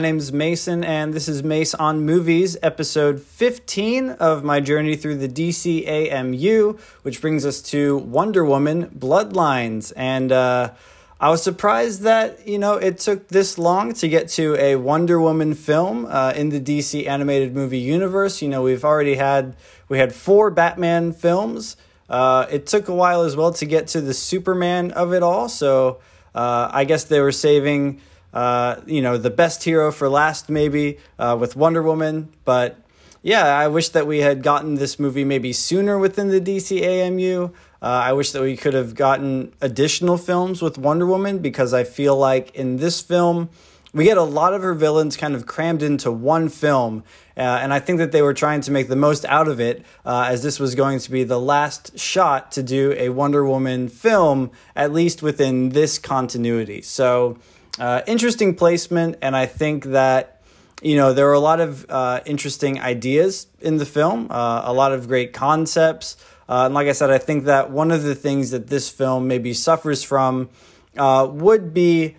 My name is Mason, and this is Mace on Movies, episode 15 of my journey through the DCAMU, which brings us to Wonder Woman Bloodlines. And uh, I was surprised that, you know, it took this long to get to a Wonder Woman film uh, in the DC animated movie universe. You know, we've already had, we had four Batman films. Uh, it took a while as well to get to the Superman of it all, so uh, I guess they were saving uh, you know, the best hero for last, maybe uh, with Wonder Woman. But yeah, I wish that we had gotten this movie maybe sooner within the DCAMU. Uh, I wish that we could have gotten additional films with Wonder Woman because I feel like in this film, we get a lot of her villains kind of crammed into one film. Uh, and I think that they were trying to make the most out of it, uh, as this was going to be the last shot to do a Wonder Woman film, at least within this continuity. So, uh, interesting placement, and I think that you know there are a lot of uh, interesting ideas in the film, uh, a lot of great concepts, uh, and like I said, I think that one of the things that this film maybe suffers from uh, would be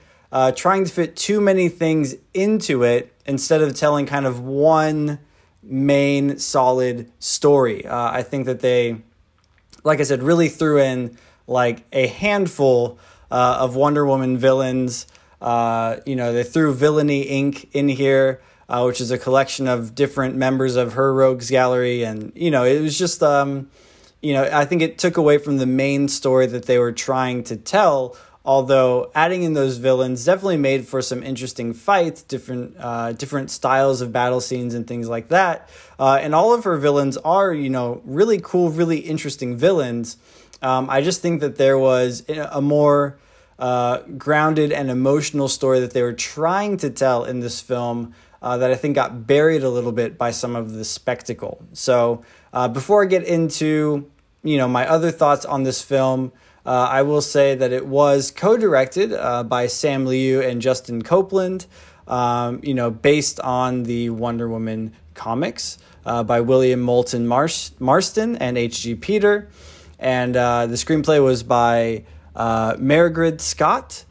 trying to fit too many things into it instead of telling kind of one main solid story. I think that they, like I said, really threw in like a handful of Wonder Woman villains. Uh, you know, they threw Villainy Inc. in here, uh, which is a collection of different members of her rogues gallery. And, you know, it was just, um, you know, I think it took away from the main story that they were trying to tell. Although adding in those villains definitely made for some interesting fights, different uh, different styles of battle scenes and things like that. Uh, and all of her villains are, you know, really cool, really interesting villains. Um, I just think that there was a more uh, grounded and emotional story that they were trying to tell in this film uh, that I think got buried a little bit by some of the spectacle. So uh, before I get into you know my other thoughts on this film, uh, I will say that it was co-directed uh, by Sam Liu and Justin Copeland. Um, you know, based on the Wonder Woman comics uh, by William Moulton Marston and H.G. Peter, and the screenplay was by uh, Mairghread Scott.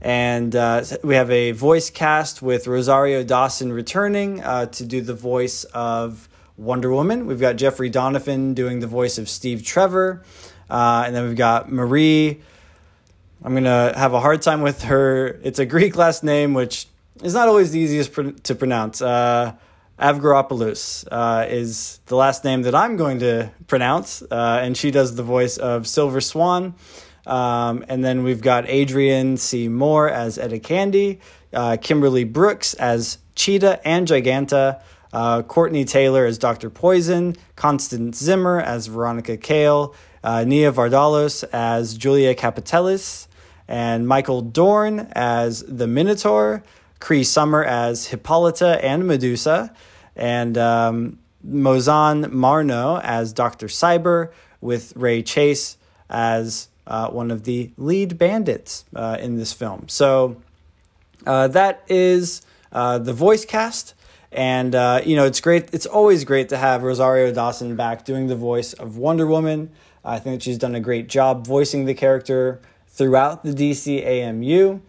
And uh, we have a voice cast with Rosario Dawson returning uh, to do the voice of Wonder Woman. We've got Jeffrey Donovan doing the voice of Steve Trevor. Uh, and then we've got Marie. I'm going to have a hard time with her. It's a Greek last name, which is not always the easiest pr- to pronounce. Uh, Avgeropoulos uh, is the last name that I'm going to pronounce, uh, and she does the voice of Silver Swan. Um, and then we've got Adrienne C. Moore as Etta Candy, uh, Kimberly Brooks as Cheetah and Giganta, uh, Courtney Taylor as Dr. Poison, Constance Zimmer as Veronica Cale, uh, Nia Vardalos as Julia Kapatelis, and Michael Dorn as the Minotaur, Cree Summer as Hippolyta and Medusa, and um, Mozhan Marnò as Dr. Cyber, with Ray Chase as uh, one of the lead bandits uh, in this film. So uh, that is uh, the voice cast. And, uh, you know, it's great. It's always great to have Rosario Dawson back doing the voice of Wonder Woman. I think that she's done a great job voicing the character throughout the DC AMU.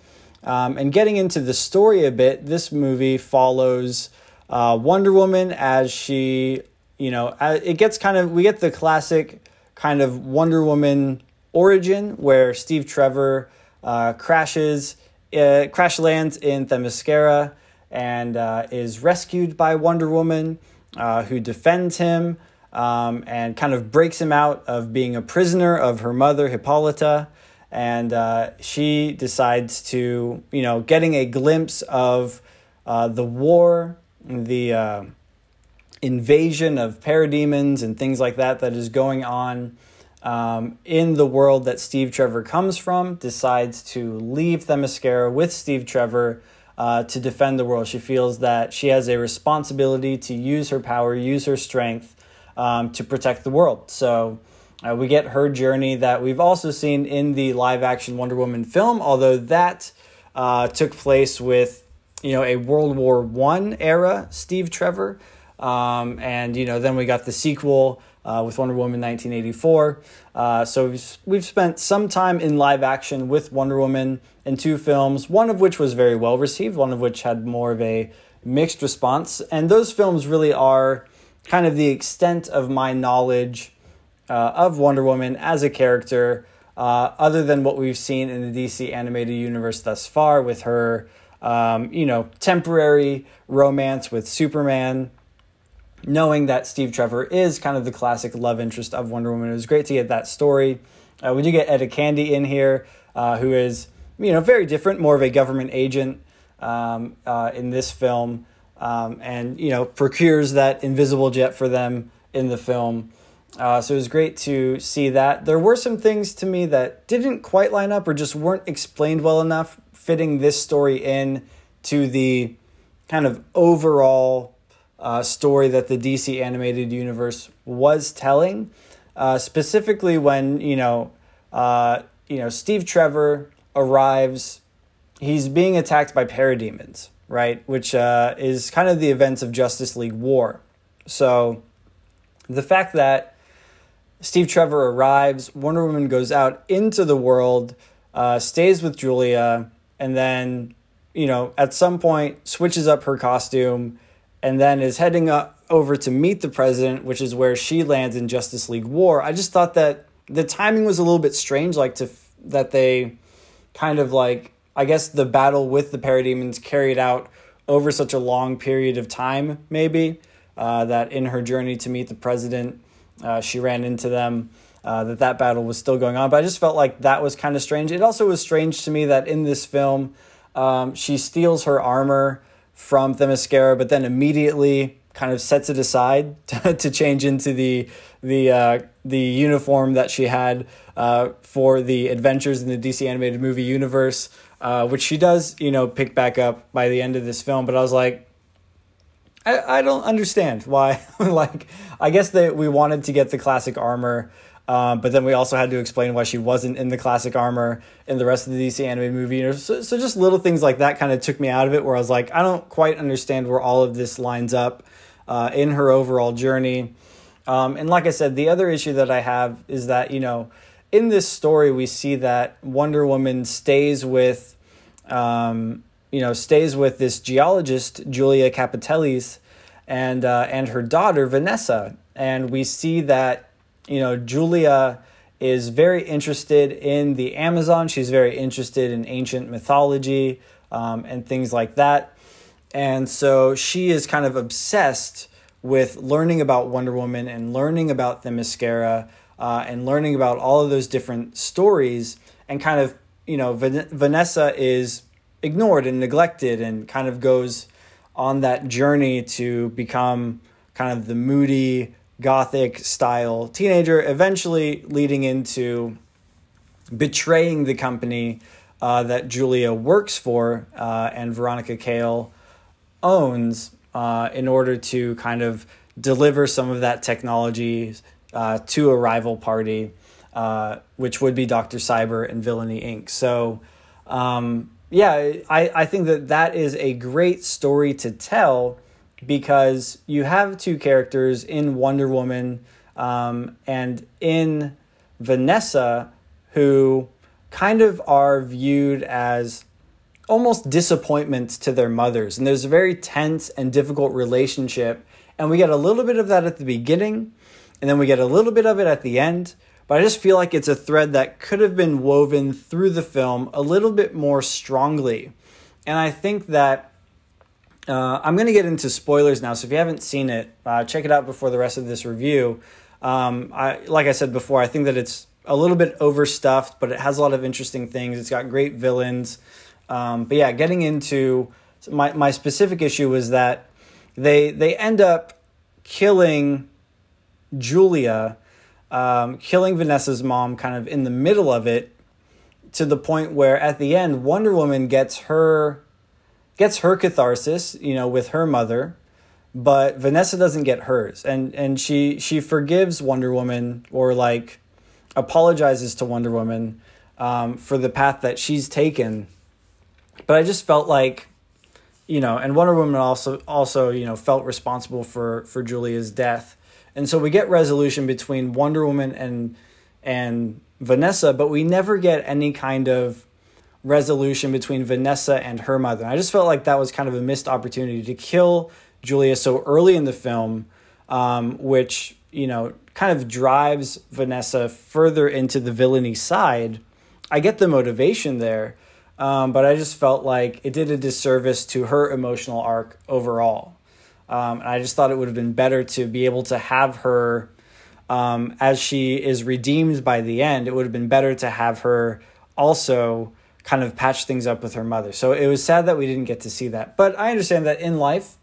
Um, and getting into the story a bit, this movie follows uh, Wonder Woman as she, you know, it gets kind of, we get the classic kind of Wonder Woman Origin, where Steve Trevor uh, crashes, uh, crash lands in Themyscira and uh, is rescued by Wonder Woman, uh, who defends him um, and kind of breaks him out of being a prisoner of her mother, Hippolyta. And uh, she decides to, you know, getting a glimpse of uh, the war, the invasion of parademons and things like that that is going on um, in the world that Steve Trevor comes from, decides to leave Themyscira with Steve Trevor uh, to defend the world. She feels that she has a responsibility to use her power, use her strength um, to protect the world. So uh, we get her journey that we've also seen in the live action Wonder Woman film, although that uh, took place with you know a World War One era Steve Trevor. Um, and you know then we got the sequel uh, with Wonder Woman 1984. Uh, so we've, we've spent some time in live action with Wonder Woman in two films, one of which was very well received, one of which had more of a mixed response. And those films really are kind of the extent of my knowledge uh, of Wonder Woman as a character, uh, other than what we've seen in the DC animated universe thus far with her, um, you know, temporary romance with Superman. Knowing that Steve Trevor is kind of the classic love interest of Wonder Woman, it was great to get that story. Uh, we do get Etta Candy in here, uh, who is, you know, very different, more of a government agent um, uh, in this film, um, and you know, procures that invisible jet for them in the film. Uh, so it was great to see that. There were some things to me that didn't quite line up or just weren't explained well enough, fitting this story in to the kind of overall uh, story that the DC animated universe was telling. Uh, specifically, when you know, uh, you know, Steve Trevor arrives, he's being attacked by parademons, right? Which uh, is kind of the events of Justice League War. So the fact that Steve Trevor arrives, Wonder Woman goes out into the world, uh, stays with Julia, and then, you know, at some point switches up her costume and then is heading up over to meet the president, which is where she lands in Justice League War. I just thought that the timing was a little bit strange, like to that they kind of like I guess the battle with the parademons carried out over such a long period of time, maybe uh, that in her journey to meet the president, uh, she ran into them. Uh, that that battle was still going on, but I just felt like that was kind of strange. It also was strange to me that in this film, um, she steals her armor from Themyscira, but then immediately kind of sets it aside to, to change into the the uh, the uniform that she had uh, for the adventures in the DC animated movie universe, uh, which she does, you know, pick back up by the end of this film. But I was like, I, I don't understand why. like, I guess that we wanted to get the classic armor, um, but then we also had to explain why she wasn't in the classic armor in the rest of the DC animated movie. So, so just little things like that kind of took me out of it, where I was like, I don't quite understand where all of this lines up uh, in her overall journey. Um, and like I said, the other issue that I have is that, you know, in this story, we see that Wonder Woman stays with. Um, you know, stays with this geologist, Julia Kapatelis, and uh, and her daughter Vanessa, and we see that you know Julia is very interested in the Amazon. She's very interested in ancient mythology um, and things like that, and so she is kind of obsessed with learning about Wonder Woman and learning about Themyscira uh, and learning about all of those different stories and kind of you know Van- Vanessa is ignored and neglected and kind of goes on that journey to become kind of the moody gothic style teenager eventually leading into betraying the company uh, that julia works for uh, and veronica cale owns uh, in order to kind of deliver some of that technology uh, to a rival party uh, which would be dr cyber and villainy inc. So um, yeah, I, I think that that is a great story to tell because you have two characters in Wonder Woman um, and in Vanessa who kind of are viewed as almost disappointments to their mothers. And there's a very tense and difficult relationship. And we get a little bit of that at the beginning, and then we get a little bit of it at the end. But I just feel like it's a thread that could have been woven through the film a little bit more strongly. And I think that uh, I'm going to get into spoilers now. So if you haven't seen it, uh, check it out before the rest of this review. Um, I, like I said before, I think that it's a little bit overstuffed, but it has a lot of interesting things. It's got great villains. Um, but yeah, getting into my, my specific issue was that they they end up killing Julia um, killing Vanessa's mom kind of in the middle of it to the point where at the end Wonder Woman gets her gets her catharsis, you know, with her mother, but Vanessa doesn't get hers. And and she she forgives Wonder Woman or like apologizes to Wonder Woman um, for the path that she's taken. But I just felt like you know, and Wonder Woman also also, you know, felt responsible for for Julia's death And so we get resolution between Wonder Woman and and Vanessa, but we never get any kind of resolution between Vanessa and her mother. I just felt like that was kind of a missed opportunity to kill Julia so early in the film, um, which you know kind of drives Vanessa further into the villainy side. I get the motivation there, um, but I just felt like it did a disservice to her emotional arc overall. Um, and I just thought it would have been better to be able to have her, um, as she is redeemed by the end, it would have been better to have her also kind of patch things up with her mother. So it was sad that we didn't get to see that. But I understand that in life,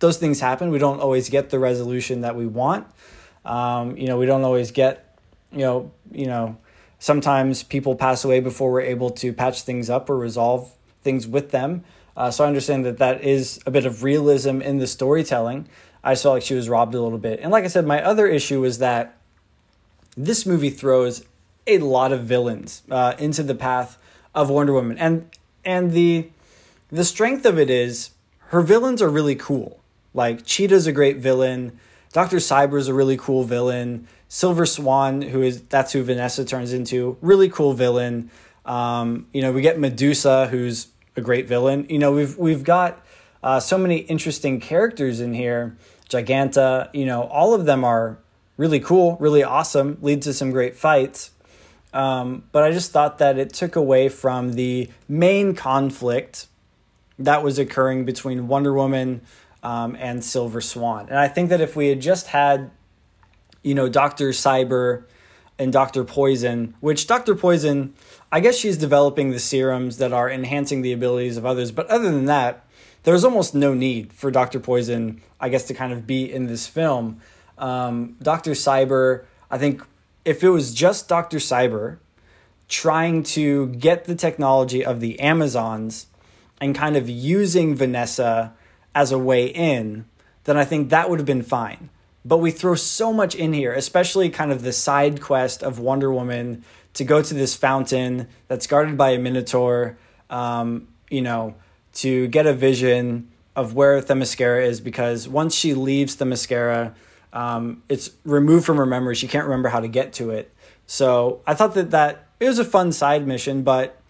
those things happen. We don't always get the resolution that we want. Um, you know, we don't always get, you know, you know, sometimes people pass away before we're able to patch things up or resolve things with them. Uh, so I understand that that is a bit of realism in the storytelling. I felt like she was robbed a little bit. And like I said, my other issue was that this movie throws a lot of villains uh, into the path of Wonder Woman, and and the the strength of it is her villains are really cool. Like Cheetah's a great villain. Doctor Cyber's a really cool villain. Silver Swan, who is that's who Vanessa turns into, really cool villain. Um, you know, we get Medusa, who's a great villain. You know, we've we've got uh, so many interesting characters in here. Giganta, you know, all of them are really cool, really awesome, lead to some great fights. Um, but I just thought that it took away from the main conflict that was occurring between Wonder Woman um, and Silver Swan. And I think that if we had just had, you know, Dr. Cyber and Dr. Poison, which Dr. Poison, I guess she's developing the serums that are enhancing the abilities of others. But other than that, there's almost no need for Dr. Poison, I guess, to kind of be in this film. Um, Dr. Cyber, I think if it was just Dr. Cyber trying to get the technology of the Amazons and kind of using Vanessa as a way in, then I think that would have been fine. But we throw so much in here, especially kind of the side quest of Wonder Woman to go to this fountain that's guarded by a Minotaur, um, you know, to get a vision of where Themyscira is because once she leaves Themyscira, um, it's removed from her memory. She can't remember how to get to it. So I thought that that it was a fun side mission, but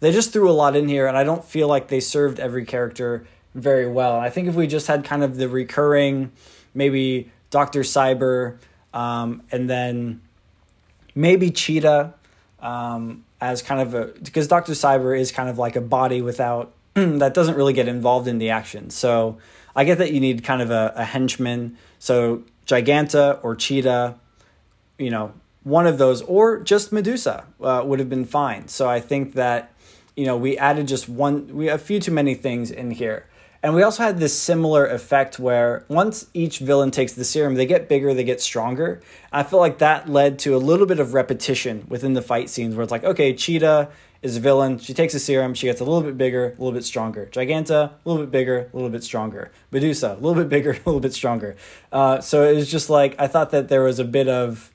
they just threw a lot in here, and I don't feel like they served every character very well. I think if we just had kind of the recurring, maybe Doctor Cyber, um, and then maybe Cheetah um, as kind of a because Doctor Cyber is kind of like a body without that doesn't really get involved in the action. So I get that you need kind of a, a henchman. So Giganta or Cheetah, you know, one of those, or just Medusa uh, would have been fine. So I think that, you know, we added just one, we a few too many things in here. And we also had this similar effect where once each villain takes the serum, they get bigger, they get stronger. I feel like that led to a little bit of repetition within the fight scenes where it's like, okay, Cheetah is a villain. She takes a serum. She gets a little bit bigger, a little bit stronger. Giganta, a little bit bigger, a little bit stronger. Medusa, a little bit bigger, a little bit stronger. Uh, so it was just like I thought that there was a bit of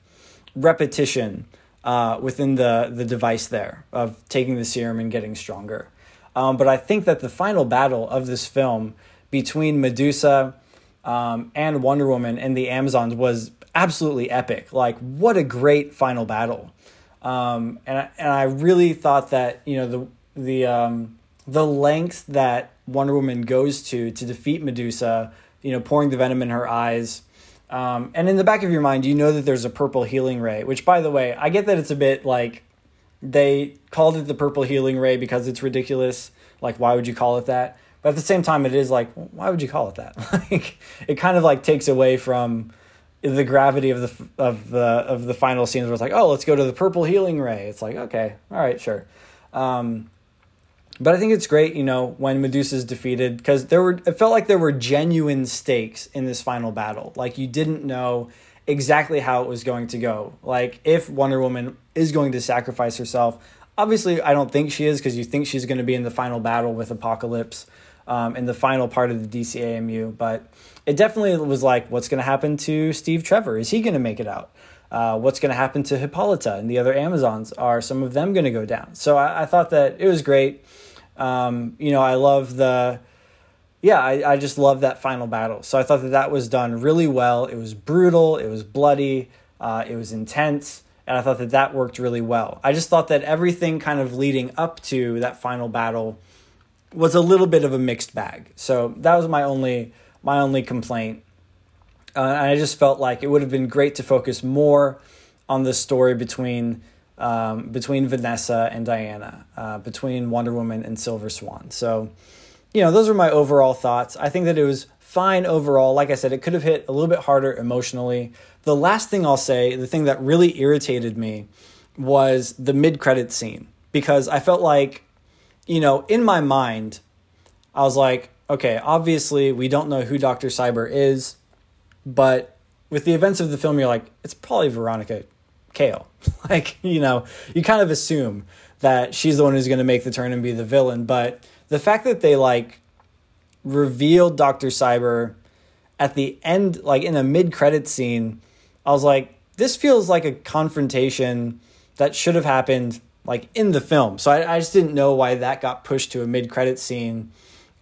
repetition uh, within the the device there of taking the serum and getting stronger. Um, but I think that the final battle of this film between Medusa um, and Wonder Woman and the Amazons was absolutely epic. Like, what a great final battle! Um, and and I really thought that you know the the um, the length that Wonder Woman goes to to defeat Medusa, you know, pouring the venom in her eyes. Um, and in the back of your mind, you know that there's a purple healing ray, which, by the way, I get that it's a bit like they called it the purple healing ray because it's ridiculous. Like, why would you call it that? But at the same time, it is like, why would you call it that? like, it kind of like takes away from the gravity of the of the of the final scenes where it's like, oh, let's go to the purple healing ray. It's like, okay, all right, sure. Um, but I think it's great, you know, when Medusa's defeated because there were it felt like there were genuine stakes in this final battle. Like you didn't know exactly how it was going to go. Like if Wonder Woman is going to sacrifice herself. Obviously, I don't think she is because you think she's going to be in the final battle with Apocalypse um, in the final part of the DCAMU, but it definitely was like, what's going to happen to Steve Trevor? Is he going to make it out? Uh, what's going to happen to Hippolyta and the other Amazons? Are some of them going to go down? So I, I thought that it was great. Um, you know, I love the yeah, I, I just love that final battle. So I thought that that was done really well. It was brutal, it was bloody, uh, it was intense, and I thought that that worked really well. I just thought that everything kind of leading up to that final battle was a little bit of a mixed bag. So that was my only my only complaint. Uh, and I just felt like it would have been great to focus more on the story between um, between Vanessa and Diana, uh, between Wonder Woman and Silver Swan. So, you know, those are my overall thoughts. I think that it was fine overall. Like I said, it could have hit a little bit harder emotionally. The last thing I'll say, the thing that really irritated me was the mid credit scene because I felt like, you know, in my mind, I was like, okay, obviously we don't know who Dr. Cyber is, but with the events of the film, you're like, it's probably Veronica Cale. like, you know, you kind of assume that she's the one who's going to make the turn and be the villain. But the fact that they like revealed Dr. Cyber at the end, like in a mid credit scene, I was like, this feels like a confrontation that should have happened like in the film. So I, I just didn't know why that got pushed to a mid credit scene.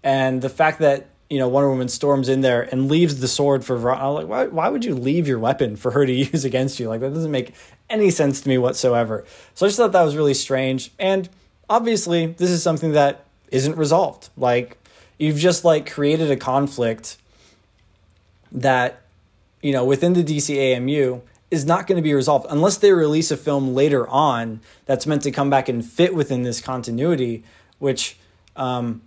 And the fact that you know, Wonder Woman storms in there and leaves the sword for Veronica. Like, why, why would you leave your weapon for her to use against you? Like, that doesn't make any sense to me whatsoever. So I just thought that was really strange. And obviously, this is something that isn't resolved. Like, you've just like created a conflict that, you know, within the DCAMU is not going to be resolved unless they release a film later on that's meant to come back and fit within this continuity, which, um,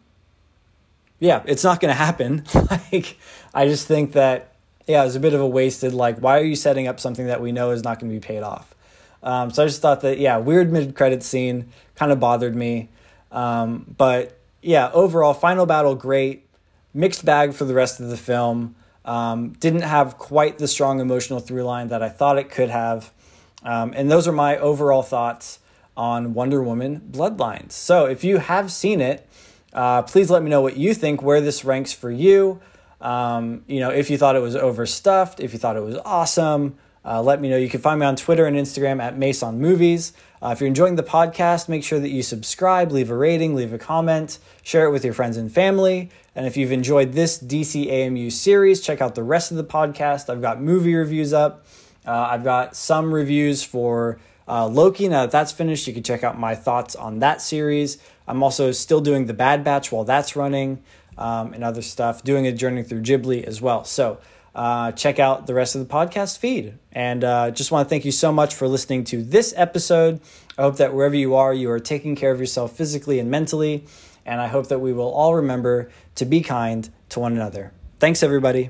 yeah, it's not going to happen. like, I just think that, yeah, it was a bit of a wasted, like, why are you setting up something that we know is not going to be paid off? Um, so I just thought that, yeah, weird mid credit scene kind of bothered me. Um, but yeah, overall, final battle, great. Mixed bag for the rest of the film. Um, didn't have quite the strong emotional through line that I thought it could have. Um, and those are my overall thoughts on Wonder Woman Bloodlines. So if you have seen it, uh, please let me know what you think, where this ranks for you. Um, you know, if you thought it was overstuffed, if you thought it was awesome, uh, let me know. You can find me on Twitter and Instagram at Mason Movies. Uh, if you're enjoying the podcast, make sure that you subscribe, leave a rating, leave a comment, share it with your friends and family. And if you've enjoyed this DCAMU series, check out the rest of the podcast. I've got movie reviews up. Uh, I've got some reviews for uh, Loki. Now that that's finished, you can check out my thoughts on that series. I'm also still doing the Bad Batch while that's running um, and other stuff, doing a journey through Ghibli as well. So uh, check out the rest of the podcast feed. And uh, just want to thank you so much for listening to this episode. I hope that wherever you are, you are taking care of yourself physically and mentally. And I hope that we will all remember to be kind to one another. Thanks, everybody.